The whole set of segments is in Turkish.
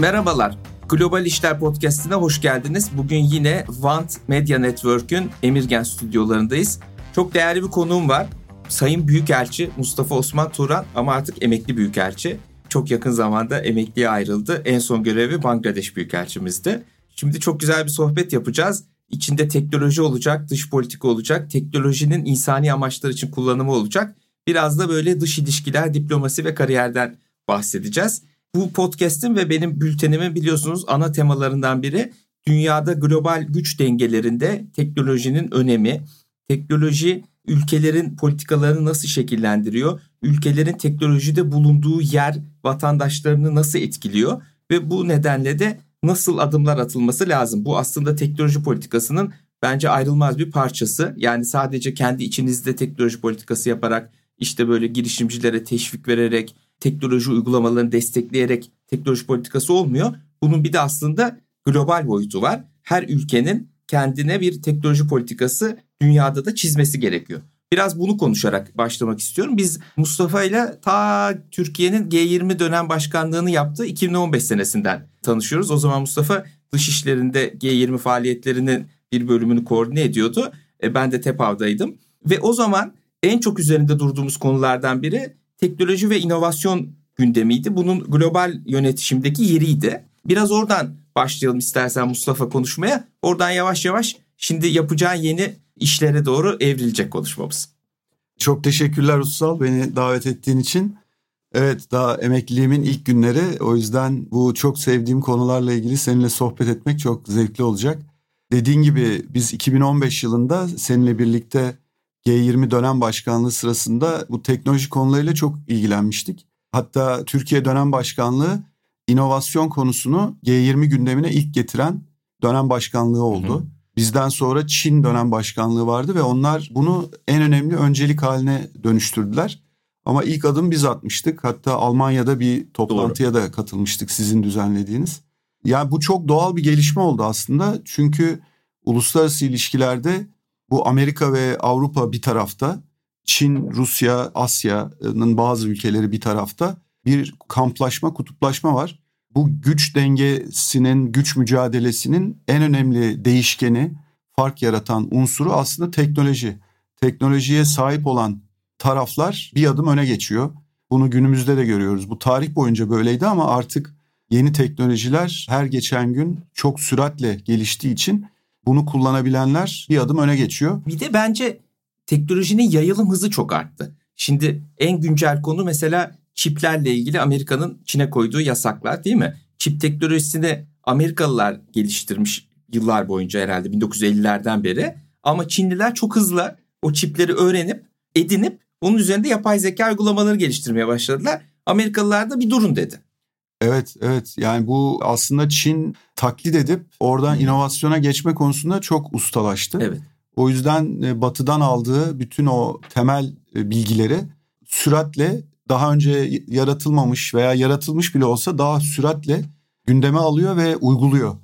Merhabalar. Global İşler Podcast'ine hoş geldiniz. Bugün yine Want Media Network'ün Emirgen stüdyolarındayız. Çok değerli bir konuğum var. Sayın Büyükelçi Mustafa Osman Turan ama artık emekli Büyükelçi. Çok yakın zamanda emekliye ayrıldı. En son görevi Bangladeş Büyükelçimizdi. Şimdi çok güzel bir sohbet yapacağız. İçinde teknoloji olacak, dış politika olacak, teknolojinin insani amaçlar için kullanımı olacak. Biraz da böyle dış ilişkiler, diplomasi ve kariyerden bahsedeceğiz. Bu podcast'in ve benim bültenimin biliyorsunuz ana temalarından biri dünyada global güç dengelerinde teknolojinin önemi, teknoloji ülkelerin politikalarını nasıl şekillendiriyor, ülkelerin teknolojide bulunduğu yer vatandaşlarını nasıl etkiliyor ve bu nedenle de nasıl adımlar atılması lazım. Bu aslında teknoloji politikasının bence ayrılmaz bir parçası. Yani sadece kendi içinizde teknoloji politikası yaparak işte böyle girişimcilere teşvik vererek teknoloji uygulamalarını destekleyerek teknoloji politikası olmuyor. Bunun bir de aslında global boyutu var. Her ülkenin kendine bir teknoloji politikası dünyada da çizmesi gerekiyor. Biraz bunu konuşarak başlamak istiyorum. Biz Mustafa ile ta Türkiye'nin G20 dönem başkanlığını yaptığı 2015 senesinden tanışıyoruz. O zaman Mustafa dış işlerinde G20 faaliyetlerinin bir bölümünü koordine ediyordu. E, ben de TEPAV'daydım. Ve o zaman en çok üzerinde durduğumuz konulardan biri teknoloji ve inovasyon gündemiydi. Bunun global yönetişimdeki yeriydi. Biraz oradan başlayalım istersen Mustafa konuşmaya. Oradan yavaş yavaş şimdi yapacağın yeni işlere doğru evrilecek konuşmamız. Çok teşekkürler Ussal beni davet ettiğin için. Evet daha emekliliğimin ilk günleri o yüzden bu çok sevdiğim konularla ilgili seninle sohbet etmek çok zevkli olacak. Dediğin gibi biz 2015 yılında seninle birlikte G20 dönem başkanlığı sırasında bu teknoloji konularıyla çok ilgilenmiştik. Hatta Türkiye dönem başkanlığı inovasyon konusunu G20 gündemine ilk getiren dönem başkanlığı oldu. Hı hı. Bizden sonra Çin dönem başkanlığı vardı ve onlar bunu en önemli öncelik haline dönüştürdüler. Ama ilk adım biz atmıştık. Hatta Almanya'da bir toplantıya Doğru. da katılmıştık sizin düzenlediğiniz. Yani bu çok doğal bir gelişme oldu aslında. Çünkü uluslararası ilişkilerde bu Amerika ve Avrupa bir tarafta, Çin, Rusya, Asya'nın bazı ülkeleri bir tarafta bir kamplaşma, kutuplaşma var. Bu güç dengesinin, güç mücadelesinin en önemli değişkeni, fark yaratan unsuru aslında teknoloji. Teknolojiye sahip olan taraflar bir adım öne geçiyor. Bunu günümüzde de görüyoruz. Bu tarih boyunca böyleydi ama artık yeni teknolojiler her geçen gün çok süratle geliştiği için bunu kullanabilenler bir adım öne geçiyor. Bir de bence teknolojinin yayılım hızı çok arttı. Şimdi en güncel konu mesela çiplerle ilgili Amerika'nın Çin'e koyduğu yasaklar değil mi? Çip teknolojisini Amerikalılar geliştirmiş yıllar boyunca herhalde 1950'lerden beri. Ama Çinliler çok hızlı o çipleri öğrenip edinip onun üzerinde yapay zeka uygulamaları geliştirmeye başladılar. Amerikalılar da bir durun dedi. Evet evet yani bu aslında Çin taklit edip oradan inovasyona geçme konusunda çok ustalaştı. Evet. O yüzden e, batıdan aldığı bütün o temel e, bilgileri süratle daha önce yaratılmamış veya yaratılmış bile olsa daha süratle gündeme alıyor ve uyguluyor.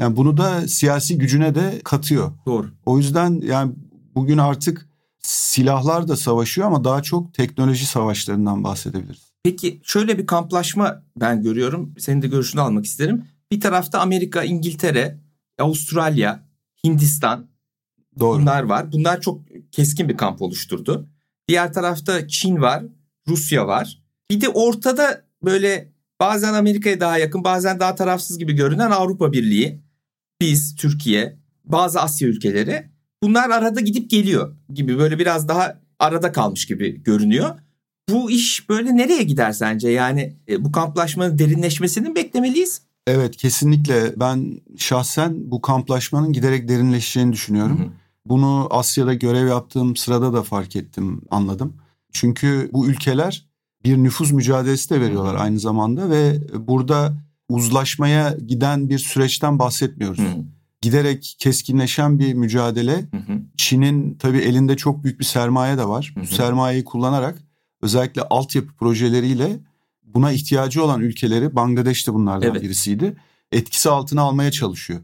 Yani bunu da siyasi gücüne de katıyor. Doğru. O yüzden yani bugün artık silahlar da savaşıyor ama daha çok teknoloji savaşlarından bahsedebiliriz. Peki şöyle bir kamplaşma ben görüyorum. Senin de görüşünü almak isterim. Bir tarafta Amerika, İngiltere, Avustralya, Hindistan Doğru. bunlar var. Bunlar çok keskin bir kamp oluşturdu. Diğer tarafta Çin var, Rusya var. Bir de ortada böyle bazen Amerika'ya daha yakın, bazen daha tarafsız gibi görünen Avrupa Birliği, biz, Türkiye, bazı Asya ülkeleri bunlar arada gidip geliyor gibi böyle biraz daha arada kalmış gibi görünüyor bu iş böyle nereye gider sence? Yani e, bu kamplaşmanın derinleşmesini beklemeliyiz? Evet kesinlikle ben şahsen bu kamplaşmanın giderek derinleşeceğini düşünüyorum. Hı hı. Bunu Asya'da görev yaptığım sırada da fark ettim, anladım. Çünkü bu ülkeler bir nüfuz mücadelesi de veriyorlar aynı zamanda ve burada uzlaşmaya giden bir süreçten bahsetmiyoruz. Hı. Giderek keskinleşen bir mücadele. Çin'in tabii elinde çok büyük bir sermaye de var. Hı hı. Bu sermayeyi kullanarak özellikle altyapı projeleriyle buna ihtiyacı olan ülkeleri Bangladeş de bunlardan evet. birisiydi. Etkisi altına almaya çalışıyor.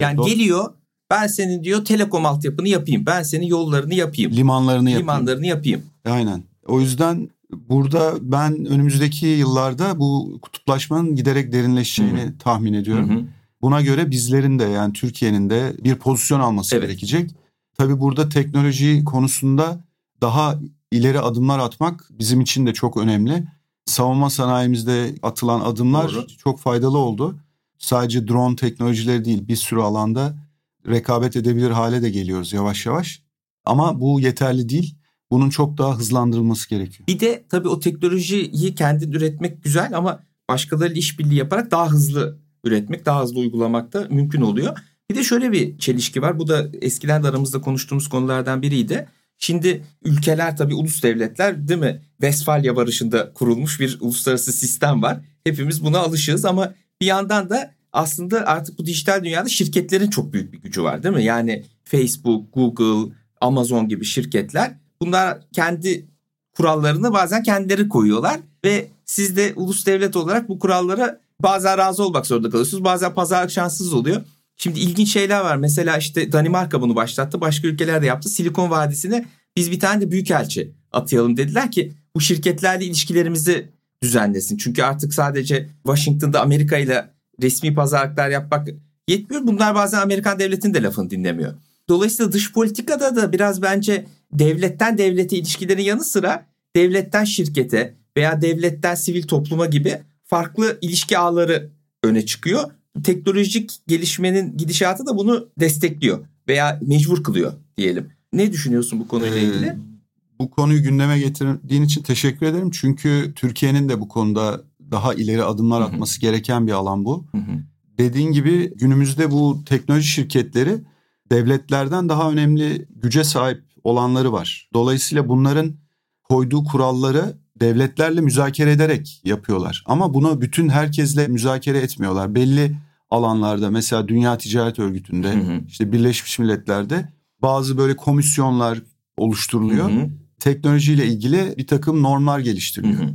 Yani evet, geliyor ben senin diyor telekom altyapını yapayım. Ben senin yollarını yapayım. Limanlarını yapayım. Limanlarını yapayım. Aynen. O yüzden Burada ben önümüzdeki yıllarda bu kutuplaşmanın giderek derinleşeceğini Hı-hı. tahmin ediyorum. Hı-hı. Buna göre bizlerin de yani Türkiye'nin de bir pozisyon alması evet. gerekecek. Tabii burada teknoloji konusunda daha ileri adımlar atmak bizim için de çok önemli. Savunma sanayimizde atılan adımlar Doğru. çok faydalı oldu. Sadece drone teknolojileri değil bir sürü alanda rekabet edebilir hale de geliyoruz yavaş yavaş. Ama bu yeterli değil. Bunun çok daha hızlandırılması gerekiyor. Bir de tabii o teknolojiyi kendin üretmek güzel ama başkalarıyla işbirliği yaparak daha hızlı üretmek, daha hızlı uygulamak da mümkün oluyor. Bir de şöyle bir çelişki var. Bu da eskiden de aramızda konuştuğumuz konulardan biriydi. Şimdi ülkeler tabii ulus devletler değil mi? Westfalia Barışı'nda kurulmuş bir uluslararası sistem var. Hepimiz buna alışığız ama bir yandan da aslında artık bu dijital dünyada şirketlerin çok büyük bir gücü var değil mi? Yani Facebook, Google, Amazon gibi şirketler bunlar kendi kurallarını bazen kendileri koyuyorlar ve siz de ulus devlet olarak bu kurallara bazen razı olmak zorunda kalıyorsunuz. Bazen pazarlık şanssız oluyor. Şimdi ilginç şeyler var. Mesela işte Danimarka bunu başlattı. Başka ülkeler de yaptı. Silikon Vadisi'ne biz bir tane de büyükelçi atayalım dediler ki bu şirketlerle ilişkilerimizi düzenlesin. Çünkü artık sadece Washington'da Amerika ile resmi pazarlıklar yapmak yetmiyor. Bunlar bazen Amerikan devletinin de lafını dinlemiyor. Dolayısıyla dış politikada da biraz bence devletten devlete ilişkilerin yanı sıra devletten şirkete veya devletten sivil topluma gibi farklı ilişki ağları öne çıkıyor. Teknolojik gelişmenin gidişatı da bunu destekliyor veya mecbur kılıyor diyelim. Ne düşünüyorsun bu konuyla ee, ilgili? Bu konuyu gündeme getirdiğin için teşekkür ederim. Çünkü Türkiye'nin de bu konuda daha ileri adımlar atması Hı-hı. gereken bir alan bu. Hı-hı. Dediğin gibi günümüzde bu teknoloji şirketleri devletlerden daha önemli güce sahip olanları var. Dolayısıyla bunların koyduğu kuralları devletlerle müzakere ederek yapıyorlar. Ama bunu bütün herkesle müzakere etmiyorlar. Belli alanlarda mesela Dünya Ticaret Örgütü'nde hı hı. işte Birleşmiş Milletler'de bazı böyle komisyonlar oluşturuluyor. Hı hı. Teknolojiyle ilgili bir takım normlar geliştiriliyor. Hı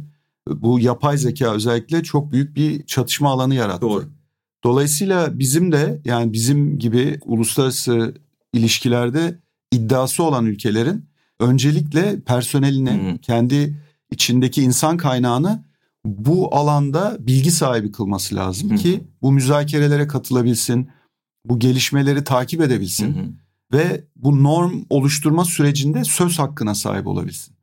hı. Bu yapay zeka özellikle çok büyük bir çatışma alanı yarattı. Doğru. Dolayısıyla bizim de yani bizim gibi uluslararası ilişkilerde iddiası olan ülkelerin öncelikle personeline, hı hı. kendi içindeki insan kaynağını bu alanda bilgi sahibi kılması lazım hı hı. ki bu müzakerelere katılabilsin, bu gelişmeleri takip edebilsin hı hı. ve bu norm oluşturma sürecinde söz hakkına sahip olabilsin.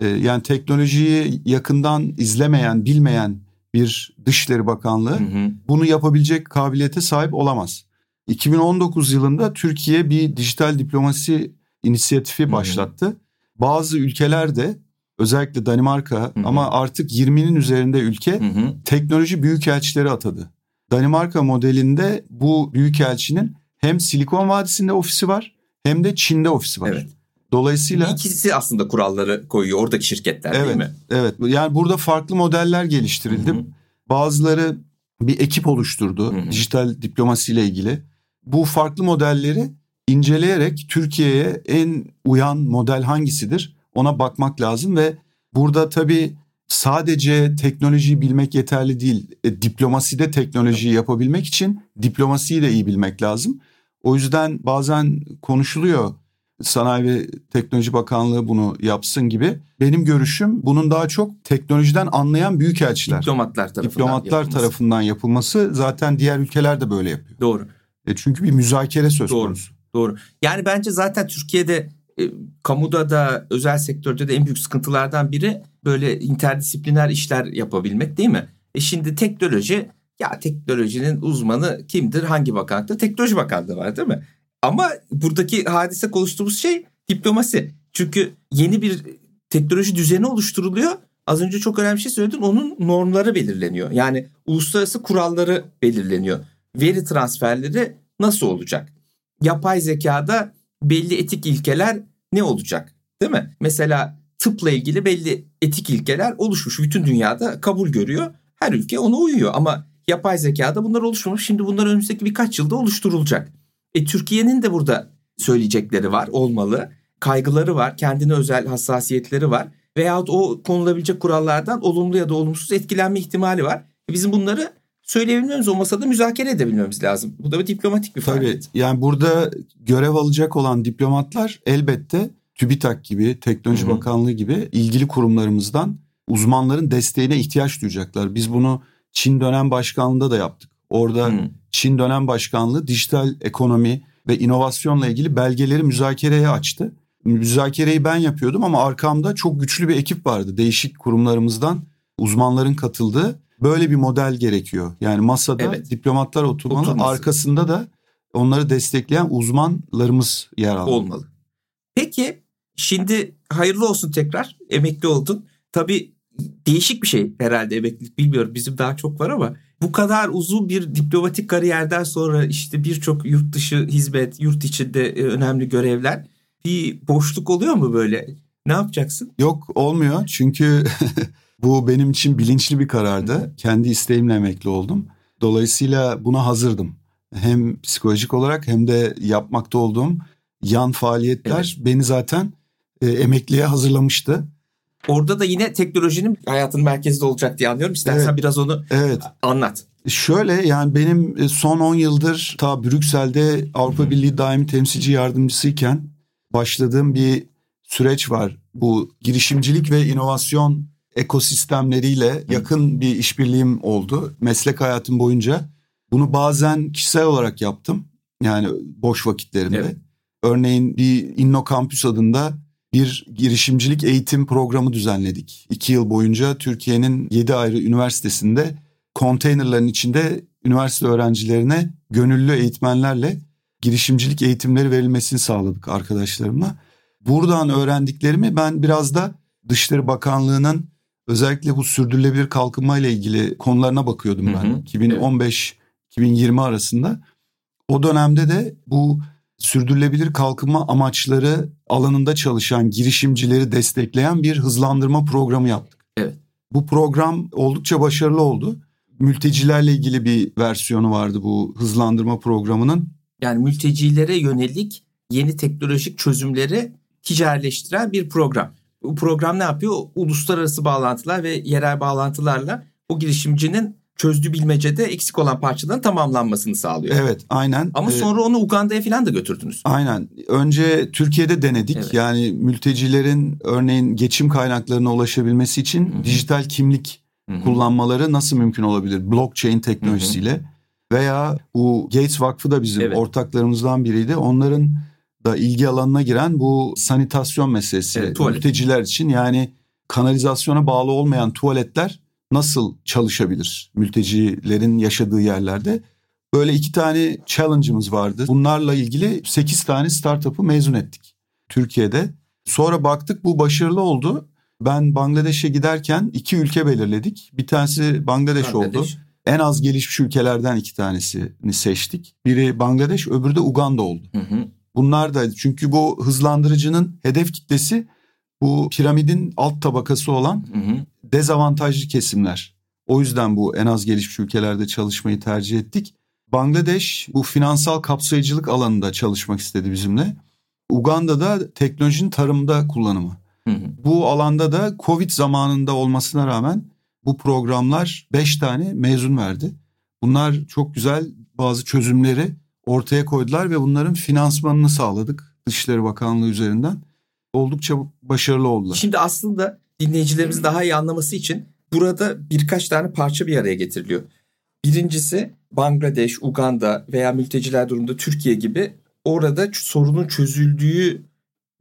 Ee, yani teknolojiyi yakından izlemeyen, bilmeyen bir Dışişleri Bakanlığı hı hı. bunu yapabilecek kabiliyete sahip olamaz. 2019 yılında Türkiye bir dijital diplomasi inisiyatifi başlattı. Hı hı. Bazı ülkelerde özellikle Danimarka hı hı. ama artık 20'nin üzerinde ülke hı hı. teknoloji büyükelçileri atadı. Danimarka modelinde bu büyükelçinin hem Silikon Vadisi'nde ofisi var hem de Çin'de ofisi var. Evet. Dolayısıyla ikisi aslında kuralları koyuyor oradaki şirketler evet, değil mi? Evet. Yani burada farklı modeller geliştirildi. Hı hı. Bazıları bir ekip oluşturdu hı hı. dijital diplomasiyle ilgili. Bu farklı modelleri inceleyerek Türkiye'ye en uyan model hangisidir ona bakmak lazım ve burada tabii sadece teknolojiyi bilmek yeterli değil. E, diplomaside teknolojiyi yapabilmek için diplomasiyi de iyi bilmek lazım. O yüzden bazen konuşuluyor Sanayi ve Teknoloji Bakanlığı bunu yapsın gibi. Benim görüşüm bunun daha çok teknolojiden anlayan büyükelçiler. Diplomatlar tarafından Diplomatlar yapılması. tarafından yapılması zaten diğer ülkeler de böyle yapıyor. Doğru. E çünkü bir müzakere söz Doğru. konusu. Doğru. Yani bence zaten Türkiye'de kamuda da özel sektörde de en büyük sıkıntılardan biri böyle interdisipliner işler yapabilmek değil mi? E şimdi teknoloji ya teknolojinin uzmanı kimdir? Hangi bakanlıkta? Teknoloji Bakanlığı var değil mi? Ama buradaki hadise konuştuğumuz şey diplomasi. Çünkü yeni bir teknoloji düzeni oluşturuluyor. Az önce çok önemli bir şey söyledin. Onun normları belirleniyor. Yani uluslararası kuralları belirleniyor. Veri transferleri nasıl olacak? Yapay zekada belli etik ilkeler ne olacak? Değil mi? Mesela tıpla ilgili belli etik ilkeler oluşmuş. Bütün dünyada kabul görüyor. Her ülke ona uyuyor ama yapay zekada bunlar oluşmamış. Şimdi bunlar önümüzdeki birkaç yılda oluşturulacak. E Türkiye'nin de burada söyleyecekleri var, olmalı. Kaygıları var, kendine özel hassasiyetleri var. Veyahut o konulabilecek kurallardan olumlu ya da olumsuz etkilenme ihtimali var. E bizim bunları söyleyebilmemiz o masada müzakere edebilmemiz lazım. Bu da bir diplomatik bir faaliyet. Tabii yani burada görev alacak olan diplomatlar elbette TÜBİTAK gibi, Teknoloji Hı-hı. Bakanlığı gibi ilgili kurumlarımızdan uzmanların desteğine ihtiyaç duyacaklar. Biz bunu Çin dönem başkanlığında da yaptık. Orada hmm. Çin dönem başkanlığı dijital ekonomi ve inovasyonla ilgili belgeleri müzakereye açtı. Müzakereyi ben yapıyordum ama arkamda çok güçlü bir ekip vardı. Değişik kurumlarımızdan uzmanların katıldığı böyle bir model gerekiyor. Yani masada evet. diplomatlar oturmalı, Oturması. arkasında da onları destekleyen uzmanlarımız yer almalı. Olmalı. Peki şimdi hayırlı olsun tekrar emekli oldun. Tabii değişik bir şey herhalde emeklilik bilmiyorum bizim daha çok var ama bu kadar uzun bir diplomatik kariyerden sonra işte birçok yurt dışı hizmet, yurt içinde e, önemli görevler bir boşluk oluyor mu böyle? Ne yapacaksın? Yok olmuyor çünkü bu benim için bilinçli bir karardı. Kendi isteğimle emekli oldum. Dolayısıyla buna hazırdım. Hem psikolojik olarak hem de yapmakta olduğum yan faaliyetler evet. beni zaten e, emekliye hazırlamıştı. Orada da yine teknolojinin hayatın merkezinde olacak diye anlıyorum. İstersen evet. biraz onu evet. anlat. Şöyle yani benim e, son 10 yıldır ta Brüksel'de Avrupa Birliği daimi temsilci yardımcısıyken başladığım bir süreç var. Bu girişimcilik ve inovasyon ekosistemleriyle yakın bir işbirliğim oldu meslek hayatım boyunca. Bunu bazen kişisel olarak yaptım. Yani boş vakitlerimde. Evet. Örneğin bir Inno Campus adında bir girişimcilik eğitim programı düzenledik. İki yıl boyunca Türkiye'nin yedi ayrı üniversitesinde konteynerların içinde üniversite öğrencilerine gönüllü eğitmenlerle girişimcilik eğitimleri verilmesini sağladık arkadaşlarımla. Buradan öğrendiklerimi ben biraz da Dışişleri Bakanlığı'nın özellikle bu sürdürülebilir kalkınma ile ilgili konularına bakıyordum ben. 2015-2020 arasında. O dönemde de bu sürdürülebilir kalkınma amaçları alanında çalışan girişimcileri destekleyen bir hızlandırma programı yaptık. Evet. Bu program oldukça başarılı oldu. Mültecilerle ilgili bir versiyonu vardı bu hızlandırma programının. Yani mültecilere yönelik yeni teknolojik çözümleri ticarileştiren bir program. Bu program ne yapıyor? Uluslararası bağlantılar ve yerel bağlantılarla o girişimcinin çözdüğü bilmecede eksik olan parçaların tamamlanmasını sağlıyor. Evet aynen. Ama sonra onu Uganda'ya falan da götürdünüz. Aynen. Önce Türkiye'de denedik. Evet. Yani mültecilerin örneğin geçim kaynaklarına ulaşabilmesi için Hı-hı. dijital kimlik Hı-hı. kullanmaları nasıl mümkün olabilir? Blockchain teknolojisiyle. Hı-hı. Veya bu Gates Vakfı da bizim evet. ortaklarımızdan biriydi. Onların da ilgi alanına giren bu sanitasyon meselesi. Evet, mülteciler için yani kanalizasyona bağlı olmayan tuvaletler nasıl çalışabilir mültecilerin yaşadığı yerlerde? Böyle iki tane challenge'ımız vardı. Bunlarla ilgili 8 tane startup'ı mezun ettik Türkiye'de. Sonra baktık bu başarılı oldu. Ben Bangladeş'e giderken iki ülke belirledik. Bir tanesi Bangladeş, Bangladeş. oldu. En az gelişmiş ülkelerden iki tanesini seçtik. Biri Bangladeş, öbürü de Uganda oldu. Hı hı. Bunlar da çünkü bu hızlandırıcının hedef kitlesi bu piramidin alt tabakası olan hı hı. dezavantajlı kesimler. O yüzden bu en az gelişmiş ülkelerde çalışmayı tercih ettik. Bangladeş bu finansal kapsayıcılık alanında çalışmak istedi bizimle. Uganda'da teknolojinin tarımda kullanımı. Hı hı. Bu alanda da Covid zamanında olmasına rağmen bu programlar 5 tane mezun verdi. Bunlar çok güzel bazı çözümleri ortaya koydular ve bunların finansmanını sağladık Dışişleri Bakanlığı üzerinden oldukça başarılı oldular. Şimdi aslında dinleyicilerimizin daha iyi anlaması için burada birkaç tane parça bir araya getiriliyor. Birincisi Bangladeş, Uganda veya mülteciler durumunda Türkiye gibi orada sorunun çözüldüğü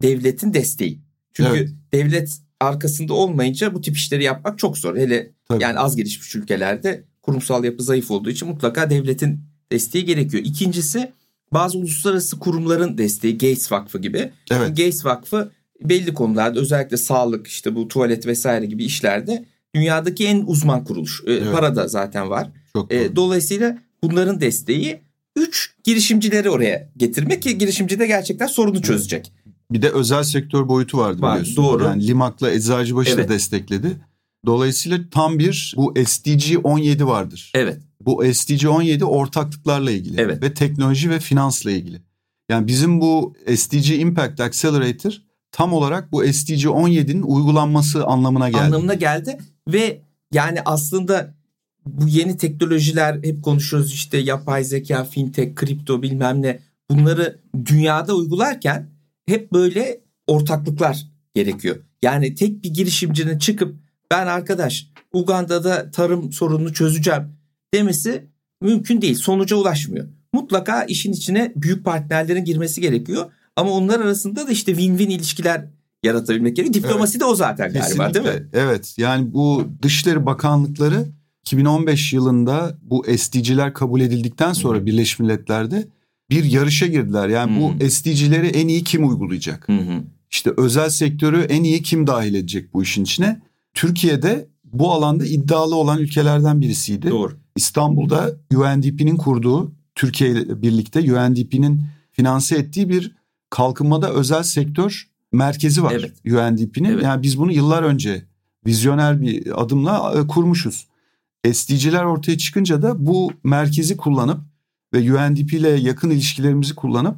devletin desteği. Çünkü evet. devlet arkasında olmayınca bu tip işleri yapmak çok zor. Hele Tabii. yani az gelişmiş ülkelerde kurumsal yapı zayıf olduğu için mutlaka devletin desteği gerekiyor. İkincisi bazı uluslararası kurumların desteği Gates Vakfı gibi. Evet. Gates Vakfı belli konularda özellikle sağlık işte bu tuvalet vesaire gibi işlerde dünyadaki en uzman kuruluş. Ee, evet. Para da zaten var. Çok e, dolayısıyla bunların desteği üç girişimcileri oraya getirmek ki girişimci de gerçekten sorunu çözecek. Bir de özel sektör boyutu vardı var, biliyorsun. Doğru. Yani Limak'la Eczacıbaşı evet. da destekledi. Dolayısıyla tam bir bu SDG 17 vardır. Evet. Bu SDG 17 ortaklıklarla ilgili evet. ve teknoloji ve finansla ilgili. Yani bizim bu SDG Impact Accelerator tam olarak bu SDG 17'nin uygulanması anlamına geldi. Anlamına geldi ve yani aslında bu yeni teknolojiler hep konuşuyoruz işte yapay zeka, fintech, kripto bilmem ne bunları dünyada uygularken hep böyle ortaklıklar gerekiyor. Yani tek bir girişimcinin çıkıp ben arkadaş Uganda'da tarım sorununu çözeceğim demesi mümkün değil. Sonuca ulaşmıyor. Mutlaka işin içine büyük partnerlerin girmesi gerekiyor. Ama onlar arasında da işte win-win ilişkiler yaratabilmek gerekiyor. Diplomasi evet. de o zaten galiba Kesinlikle. değil mi? Evet yani bu Dışişleri Bakanlıkları 2015 yılında bu SDG'ler kabul edildikten sonra Birleşmiş Milletler'de bir yarışa girdiler. Yani hmm. bu SDG'leri en iyi kim uygulayacak? Hmm. İşte özel sektörü en iyi kim dahil edecek bu işin içine? Türkiye'de bu alanda iddialı olan ülkelerden birisiydi. Doğru. İstanbul'da UNDP'nin kurduğu Türkiye ile birlikte UNDP'nin finanse ettiği bir kalkınmada özel sektör merkezi var evet. UNDP'nin. Evet. Yani biz bunu yıllar önce vizyoner bir adımla e, kurmuşuz. SDG'ler ortaya çıkınca da bu merkezi kullanıp ve UNDP ile yakın ilişkilerimizi kullanıp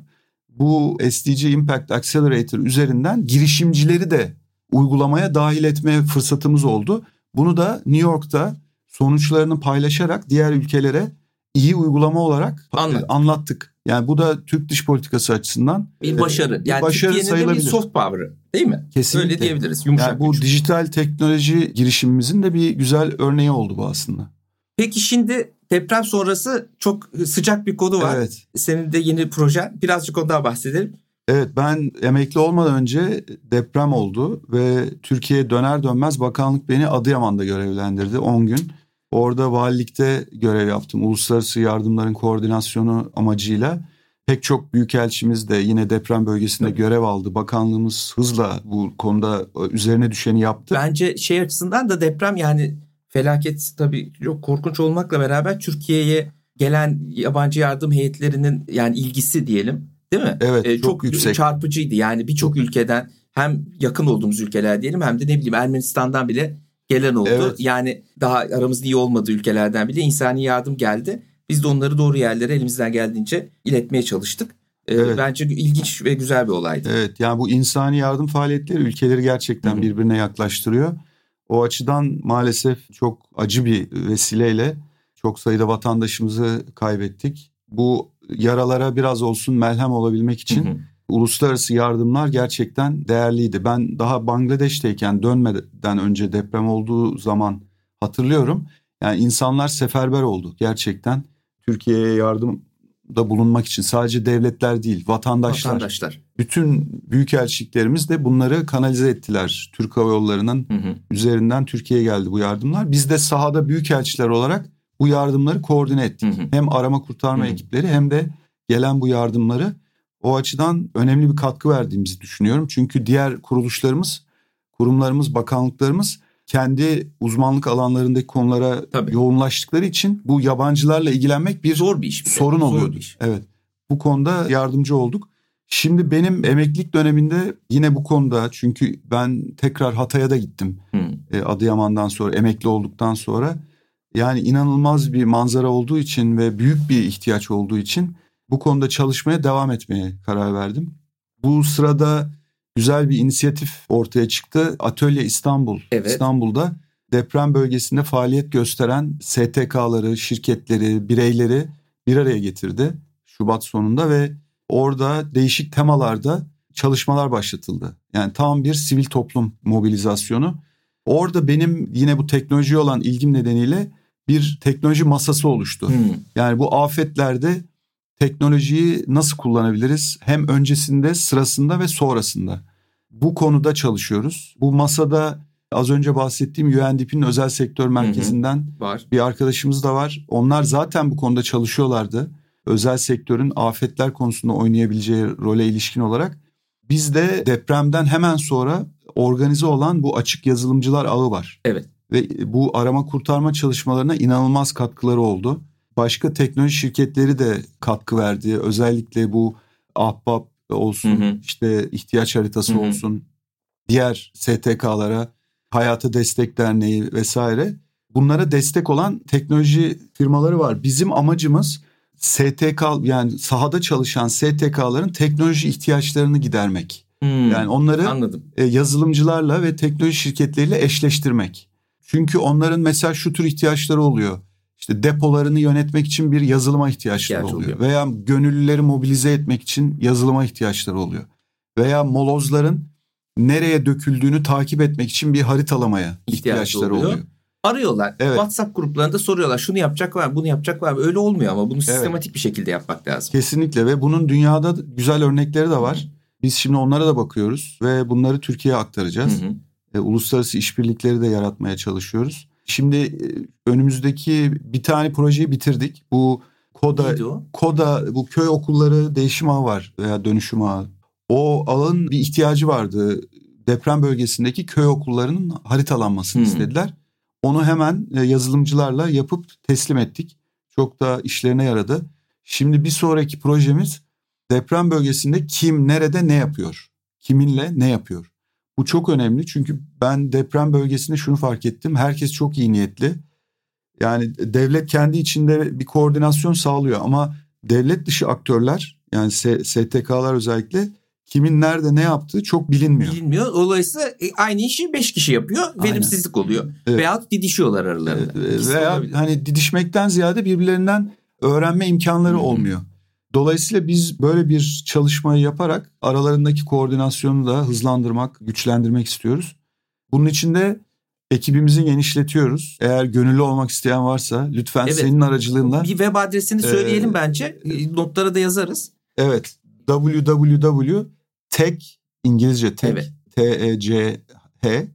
bu SDG Impact Accelerator üzerinden girişimcileri de uygulamaya dahil etme fırsatımız oldu. Bunu da New York'ta sonuçlarını paylaşarak diğer ülkelere iyi uygulama olarak Anladım. anlattık. Yani bu da Türk dış politikası açısından bir e, başarı. Bir yani başarı Türkiye'nin sayılabilir. bir soft power'ı değil mi? Kesinlikle. Öyle diyebiliriz. Yumuşak yani bu güç. dijital teknoloji girişimimizin de bir güzel örneği oldu bu aslında. Peki şimdi deprem sonrası çok sıcak bir konu var. Evet. Senin de yeni proje. Birazcık ondan bahsedelim. Evet ben emekli olmadan önce deprem oldu ve Türkiye'ye döner dönmez bakanlık beni Adıyaman'da görevlendirdi 10 gün. Orada valilikte görev yaptım. Uluslararası yardımların koordinasyonu amacıyla pek çok büyükelçimiz de yine deprem bölgesinde evet. görev aldı. Bakanlığımız hızla bu konuda üzerine düşeni yaptı. Bence şey açısından da deprem yani felaket tabii çok korkunç olmakla beraber Türkiye'ye gelen yabancı yardım heyetlerinin yani ilgisi diyelim değil mi? Evet ee, çok, çok yüksek. çarpıcıydı. Yani birçok ülkeden hem yakın olduğumuz ülkeler diyelim hem de ne bileyim Ermenistan'dan bile gelen oldu. Evet. Yani daha aramızda iyi olmadığı ülkelerden bile insani yardım geldi. Biz de onları doğru yerlere elimizden geldiğince iletmeye çalıştık. Ee, evet. Bence ilginç ve güzel bir olaydı. Evet yani bu insani yardım faaliyetleri ülkeleri gerçekten Hı-hı. birbirine yaklaştırıyor. O açıdan maalesef çok acı bir vesileyle çok sayıda vatandaşımızı kaybettik. Bu yaralara biraz olsun melhem olabilmek için hı hı. Uluslararası yardımlar gerçekten değerliydi. Ben daha Bangladeş'teyken dönmeden önce deprem olduğu zaman hatırlıyorum. Yani insanlar seferber oldu gerçekten. Türkiye'ye yardım da bulunmak için sadece devletler değil vatandaşlar. Vatandaşlar. Bütün büyükelçiliklerimiz de bunları kanalize ettiler. Türk Hava Yolları'nın hı hı. üzerinden Türkiye'ye geldi bu yardımlar. Biz de sahada büyükelçiler olarak bu yardımları koordine ettik. Hı hı. Hem arama kurtarma hı hı. ekipleri hem de gelen bu yardımları o açıdan önemli bir katkı verdiğimizi düşünüyorum. Çünkü diğer kuruluşlarımız, kurumlarımız, bakanlıklarımız kendi uzmanlık alanlarındaki konulara Tabii. yoğunlaştıkları için bu yabancılarla ilgilenmek bir zor bir iş. Bir sorun oluyordu. iş. Evet. Bu konuda yardımcı olduk. Şimdi benim emeklilik döneminde yine bu konuda çünkü ben tekrar Hatay'a da gittim. Hmm. Adıyaman'dan sonra emekli olduktan sonra yani inanılmaz bir manzara olduğu için ve büyük bir ihtiyaç olduğu için bu konuda çalışmaya devam etmeye karar verdim. Bu sırada güzel bir inisiyatif ortaya çıktı. Atölye İstanbul. Evet. İstanbul'da deprem bölgesinde faaliyet gösteren STK'ları, şirketleri, bireyleri bir araya getirdi Şubat sonunda ve orada değişik temalarda çalışmalar başlatıldı. Yani tam bir sivil toplum mobilizasyonu. Orada benim yine bu teknoloji olan ilgim nedeniyle bir teknoloji masası oluştu. Hmm. Yani bu afetlerde teknolojiyi nasıl kullanabiliriz? Hem öncesinde, sırasında ve sonrasında. Bu konuda çalışıyoruz. Bu masada az önce bahsettiğim UNDP'nin özel sektör merkezinden hı hı. Var. bir arkadaşımız da var. Onlar zaten bu konuda çalışıyorlardı. Özel sektörün afetler konusunda oynayabileceği role ilişkin olarak. Biz de depremden hemen sonra organize olan bu açık yazılımcılar ağı var. Evet. Ve bu arama kurtarma çalışmalarına inanılmaz katkıları oldu. Başka teknoloji şirketleri de katkı verdi. Özellikle bu Ahbap olsun, hı hı. işte ihtiyaç haritası hı hı. olsun, diğer STK'lara, Hayata Destek Derneği vesaire. Bunlara destek olan teknoloji firmaları var. Bizim amacımız STK yani sahada çalışan STK'ların teknoloji ihtiyaçlarını gidermek. Hmm, yani onları anladım. E, yazılımcılarla ve teknoloji şirketleriyle eşleştirmek. Çünkü onların mesela şu tür ihtiyaçları oluyor. İşte depolarını yönetmek için bir yazılıma ihtiyaçları İhtiyaç oluyor. oluyor. Veya gönüllüleri mobilize etmek için yazılıma ihtiyaçları oluyor. Veya molozların nereye döküldüğünü takip etmek için bir haritalamaya İhtiyaç ihtiyaçları oluyor. oluyor. Arıyorlar. Evet. WhatsApp gruplarında soruyorlar. Şunu yapacaklar mı? Bunu yapacaklar mı? Öyle olmuyor ama bunu sistematik bir şekilde yapmak lazım. Kesinlikle ve bunun dünyada güzel örnekleri de var. Biz şimdi onlara da bakıyoruz ve bunları Türkiye'ye aktaracağız. Hı hı. E, uluslararası işbirlikleri de yaratmaya çalışıyoruz. Şimdi e, önümüzdeki bir tane projeyi bitirdik. Bu Koda? Koda bu köy okulları değişim ağı var veya dönüşüm ağı. O ağın bir ihtiyacı vardı. Deprem bölgesindeki köy okullarının haritalanmasını Hmm. istediler. Onu hemen e, yazılımcılarla yapıp teslim ettik. Çok da işlerine yaradı. Şimdi bir sonraki projemiz deprem bölgesinde kim nerede ne yapıyor? Kiminle ne yapıyor? Bu çok önemli çünkü ben deprem bölgesinde şunu fark ettim. Herkes çok iyi niyetli. Yani devlet kendi içinde bir koordinasyon sağlıyor ama devlet dışı aktörler yani STK'lar özellikle kimin nerede ne yaptığı çok bilinmiyor. Bilinmiyor. Dolayısıyla e, aynı işi beş kişi yapıyor. Aynen. Verimsizlik oluyor. Evet. Veyahut didişiyorlar aralarında. İkisi de veya olabilir. hani didişmekten ziyade birbirlerinden öğrenme imkanları Hı hı. olmuyor. Dolayısıyla biz böyle bir çalışmayı yaparak aralarındaki koordinasyonu da hızlandırmak, güçlendirmek istiyoruz. Bunun için de ekibimizi genişletiyoruz. Eğer gönüllü olmak isteyen varsa lütfen Evet. senin aracılığınla Bir web adresini söyleyelim Ee, bence. Notlara da yazarız. evet www.tech İngilizce tech Evet. T E C H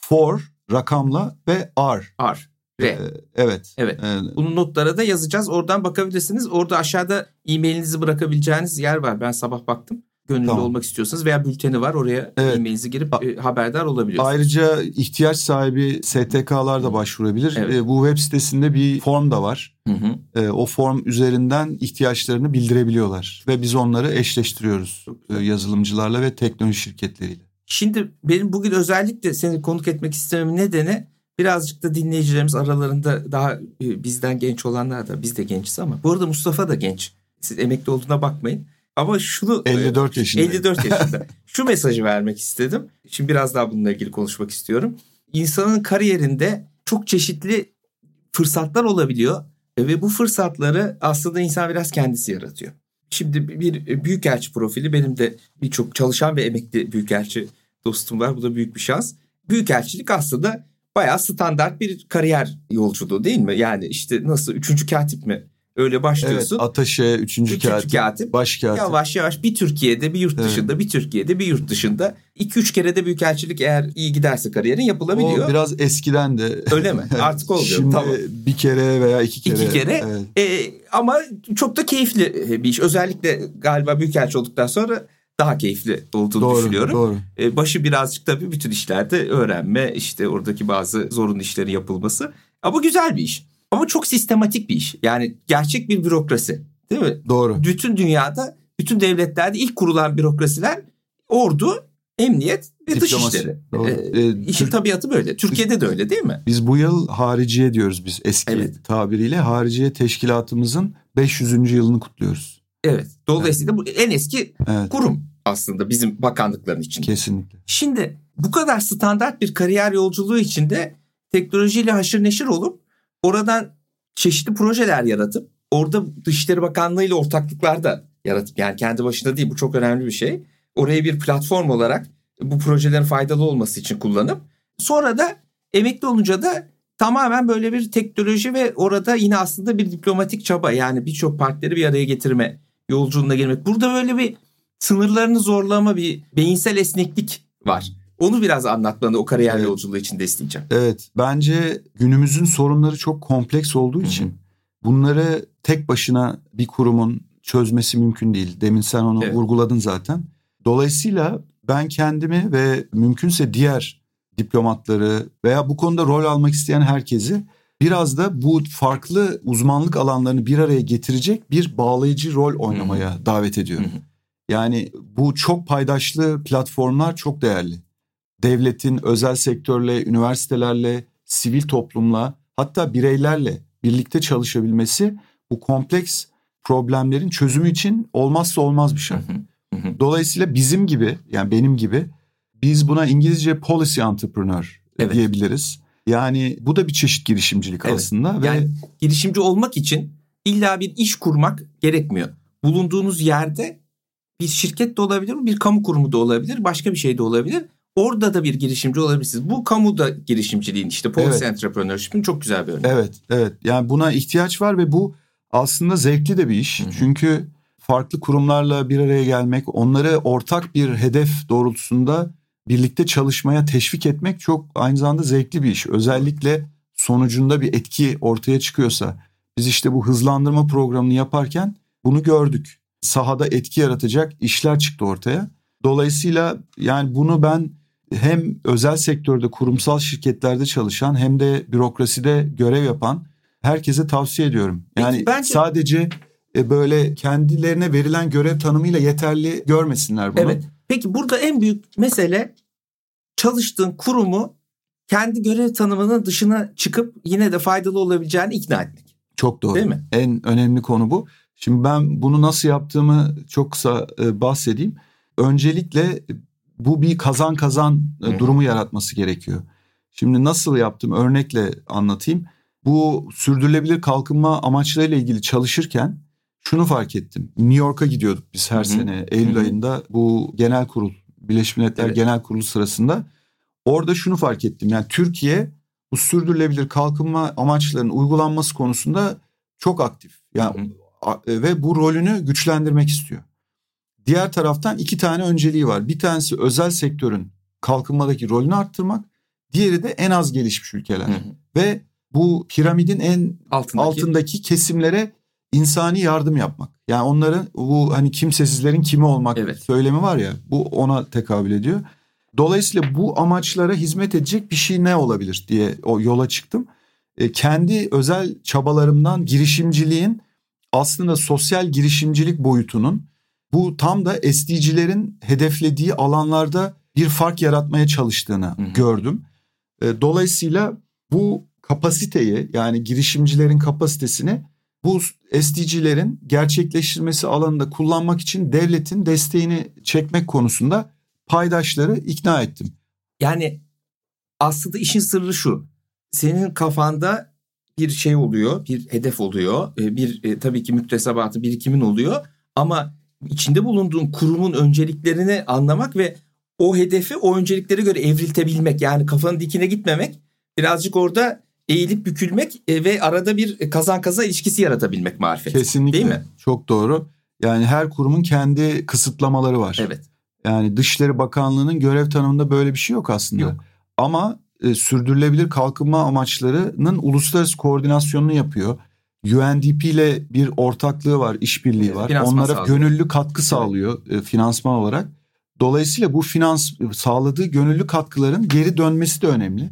for rakamla ve R. R. R. Ee, evet. Evet. Ee, Bunu notlara da yazacağız. Oradan bakabilirsiniz. Orada aşağıda e-mailinizi bırakabileceğiniz yer var. Ben sabah baktım. Gönüllü Tamam. olmak istiyorsanız veya bülteni var. Oraya Evet. e-mailinizi girip e, haberdar olabiliyorsunuz. Ayrıca ihtiyaç sahibi STK'lar da başvurabilir. Evet. Ee, bu web sitesinde bir form da var. Hı hı. Ee, o form üzerinden ihtiyaçlarını bildirebiliyorlar. Ve biz onları eşleştiriyoruz e, yazılımcılarla ve teknoloji şirketleriyle. Şimdi benim bugün özellikle seni konuk etmek istememin nedeni birazcık da dinleyicilerimiz aralarında daha e, bizden genç olanlar da biz de gençiz ama bu arada Mustafa da genç. Siz emekli olduğuna bakmayın. Ama şunu 54 yaşında. 54 yaşında. Şu mesajı vermek istedim. Şimdi biraz daha bununla ilgili konuşmak istiyorum. İnsanın kariyerinde çok çeşitli fırsatlar olabiliyor E, ve bu fırsatları aslında insan biraz kendisi yaratıyor. Şimdi bir büyükelçi profili benim de birçok çalışan ve emekli büyükelçi dostum var. Bu da büyük bir şans. Büyükelçilik aslında bayağı standart bir kariyer yolculuğu değil mi? Yani işte nasıl üçüncü katip mi? Öyle Evet, başlıyorsun. Ataşe, 3. Üçüncü katip, katip. baş katip. Yavaş yavaş bir Türkiye'de bir yurt Evet. dışında bir Türkiye'de bir yurt dışında 2-3 kere de büyükelçilik eğer iyi giderse kariyerin yapılabiliyor. O biraz eskiden de. Öyle mi? Artık olmuyor. Şimdi Tamam. bir kere veya iki kere. İki kere. Evet. Ee, ama çok da keyifli bir iş. Özellikle galiba büyükelçi olduktan sonra daha keyifli olduğunu Doğru, düşünüyorum. doğru. Ee, başı birazcık tabii bütün işlerde öğrenme, işte oradaki bazı zorunlu işlerin yapılması. Ama güzel bir iş. Ama çok sistematik bir iş. Yani gerçek bir bürokrasi. Değil mi? Doğru. Bütün dünyada, bütün devletlerde ilk kurulan bürokrasiler ordu, emniyet ve dış Diplomasi. işleri. Doğru. Ee, işin Türk- tabiatı böyle. Türkiye'de de öyle değil mi? Biz bu yıl hariciye diyoruz biz eski Evet. tabiriyle. Hariciye teşkilatımızın 500. yılını kutluyoruz. Evet. Dolayısıyla bu en eski Evet. kurum aslında bizim bakanlıkların içinde. Kesinlikle. Şimdi bu kadar standart bir kariyer yolculuğu içinde teknolojiyle haşır neşir olup oradan çeşitli projeler yaratıp orada Dışişleri Bakanlığı ile ortaklıklar da yaratıp yani kendi başına değil bu çok önemli bir şey. Orayı bir platform olarak bu projelerin faydalı olması için kullanıp sonra da emekli olunca da tamamen böyle bir teknoloji ve orada yine aslında bir diplomatik çaba yani birçok partileri bir araya getirme yolculuğuna girmek. Burada böyle bir sınırlarını zorlama bir beyinsel esneklik var. Onu biraz anlatmanı o kariyer Evet. yolculuğu için de isteyeceğim. Evet bence günümüzün sorunları çok kompleks olduğu için bunları tek başına bir kurumun çözmesi mümkün değil. Demin sen onu Evet. vurguladın zaten. Dolayısıyla ben kendimi ve mümkünse diğer diplomatları veya bu konuda rol almak isteyen herkesi biraz da bu farklı uzmanlık alanlarını bir araya getirecek bir bağlayıcı rol oynamaya davet ediyorum. Hı hı. Yani bu çok paydaşlı platformlar çok değerli. Devletin özel sektörle, üniversitelerle, sivil toplumla hatta bireylerle birlikte çalışabilmesi bu kompleks problemlerin çözümü için olmazsa olmaz bir şey. Dolayısıyla bizim gibi yani benim gibi biz buna İngilizce policy entrepreneur Evet. diyebiliriz. Yani bu da bir çeşit girişimcilik Evet. aslında ve Yani girişimci olmak için illa bir iş kurmak gerekmiyor. Bulunduğunuz yerde bir şirket de olabilir, bir kamu kurumu da olabilir, başka bir şey de olabilir. orada da bir girişimci olabilirsiniz. Bu kamuda girişimciliğin işte policy Evet. entrepreneurship'in çok güzel bir örneği. Evet, evet. Yani buna ihtiyaç var ve bu aslında zevkli de bir iş. Hı hı. Çünkü farklı kurumlarla bir araya gelmek, onları ortak bir hedef doğrultusunda birlikte çalışmaya teşvik etmek çok aynı zamanda zevkli bir iş. Özellikle sonucunda bir etki ortaya çıkıyorsa. Biz işte bu hızlandırma programını yaparken bunu gördük. Sahada etki yaratacak işler çıktı ortaya. Dolayısıyla yani bunu ben hem özel sektörde kurumsal şirketlerde çalışan hem de bürokraside görev yapan herkese tavsiye ediyorum. Peki, Yani bence- sadece e, böyle kendilerine verilen görev tanımıyla yeterli görmesinler bunu. Evet. Peki burada en büyük mesele çalıştığın kurumu kendi görev tanımının dışına çıkıp yine de faydalı olabileceğini ikna etmek. Çok doğru. Değil mi? En önemli konu bu. Şimdi ben bunu nasıl yaptığımı çok kısa e, bahsedeyim. Öncelikle bu bir kazan kazan e, durumu yaratması gerekiyor. Şimdi nasıl yaptım örnekle anlatayım. Bu sürdürülebilir kalkınma amaçlarıyla ilgili çalışırken şunu fark ettim. New York'a gidiyorduk biz her Hı hı. sene Eylül Hı hı. ayında bu genel kurul Birleşmiş Milletler Evet. Genel Kurulu sırasında. Orada şunu fark ettim. Yani Türkiye bu sürdürülebilir kalkınma amaçlarının uygulanması konusunda çok aktif. Yani Hı hı. a- e, ve bu rolünü güçlendirmek istiyor. Diğer taraftan iki tane önceliği var. Bir tanesi özel sektörün kalkınmadaki rolünü arttırmak. Diğeri de en az gelişmiş ülkeler. Hı hı. Ve bu piramidin en Altındaki. altındaki kesimlere insani yardım yapmak. Yani onların bu hani kimsesizlerin kimi olmak Evet. söylemi var ya bu ona tekabül ediyor. Dolayısıyla bu amaçlara hizmet edecek bir şey ne olabilir diye o yola çıktım. E, kendi özel çabalarımdan girişimciliğin aslında sosyal girişimcilik boyutunun bu tam da SDG'lerin hedeflediği alanlarda bir fark yaratmaya çalıştığını hı. gördüm. E, dolayısıyla bu kapasiteyi yani girişimcilerin kapasitesini bu SDG'lerin gerçekleştirmesi alanında kullanmak için devletin desteğini çekmek konusunda paydaşları ikna ettim. Yani aslında işin sırrı şu. Senin kafanda bir şey oluyor, bir hedef oluyor, e, bir e, tabii ki müktesebatı, birikimin oluyor ama içinde bulunduğun kurumun önceliklerini anlamak ve o hedefi o önceliklere göre evriltebilmek yani kafanın dikine gitmemek birazcık orada eğilip bükülmek e, ve arada bir kazan kazan ilişkisi yaratabilmek marifet. Kesinlikle. Değil mi? Çok doğru. Yani her kurumun kendi kısıtlamaları var. Evet. Yani Dışişleri Bakanlığı'nın görev tanımında böyle bir şey yok aslında. Yok. Ama e, sürdürülebilir kalkınma amaçlarının uluslararası koordinasyonunu yapıyor. UNDP ile bir ortaklığı var, işbirliği var. finansman Onlara sağlıyor. gönüllü katkı sağlıyor e, finansman olarak. Dolayısıyla bu finans sağladığı gönüllü katkıların geri dönmesi de önemli.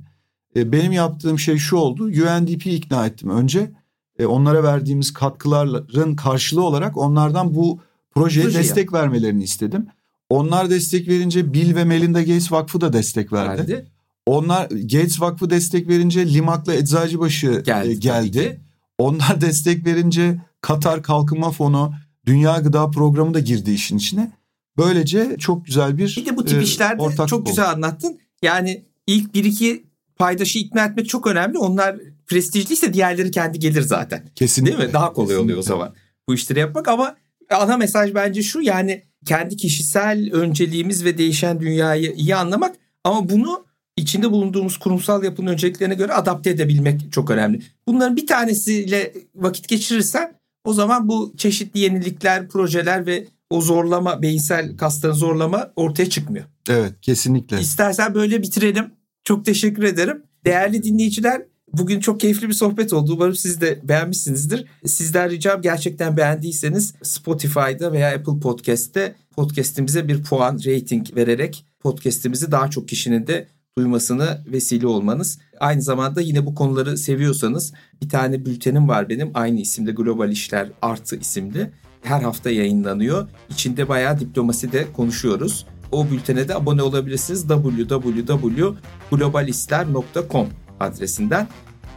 E, benim yaptığım şey şu oldu. UNDP'yi ikna ettim önce. E, onlara verdiğimiz katkıların karşılığı olarak onlardan bu projeye Proje destek vermelerini istedim. Onlar destek verince Bill ve Melinda Gates Vakfı da destek verdi. Verdi. Onlar Gates Vakfı destek verince Limak'la Eczacıbaşı Geldi geldi. geldi. Onlar destek verince Katar Kalkınma Fonu, Dünya Gıda Programı da girdi işin içine. Böylece çok güzel bir Bir de bu tip e, işlerde ortaklık çok oldu. güzel anlattın. Yani ilk bir iki paydaşı ikna etmek çok önemli. Onlar prestijliyse diğerleri kendi gelir zaten. Kesinlikle. Değil mi? Daha kolay oluyor o Kesinlikle. zaman bu işleri yapmak ama ana mesaj bence şu yani kendi kişisel önceliğimiz ve değişen dünyayı iyi anlamak ama bunu içinde bulunduğumuz kurumsal yapının önceliklerine göre adapte edebilmek çok önemli. Bunların bir tanesiyle vakit geçirirsen o zaman bu çeşitli yenilikler, projeler ve o zorlama, beyinsel kasların zorlama ortaya çıkmıyor. Evet kesinlikle. İstersen böyle bitirelim. Çok teşekkür ederim. Değerli dinleyiciler bugün çok keyifli bir sohbet oldu. Umarım siz de beğenmişsinizdir. Sizden ricam gerçekten beğendiyseniz Spotify'da veya Apple Podcast'te podcast'imize bir puan, rating vererek podcast'imizi daha çok kişinin de duymasını vesile olmanız. Aynı zamanda yine bu konuları seviyorsanız bir tane bültenim var benim aynı isimde Global İşler Artı isimli. Her hafta yayınlanıyor. İçinde bayağı diplomasi de konuşuyoruz. O bültene de abone olabilirsiniz www.globalistler.com adresinden.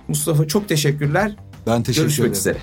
Mustafa çok teşekkürler. Ben teşekkür Görüşmek ederim. üzere.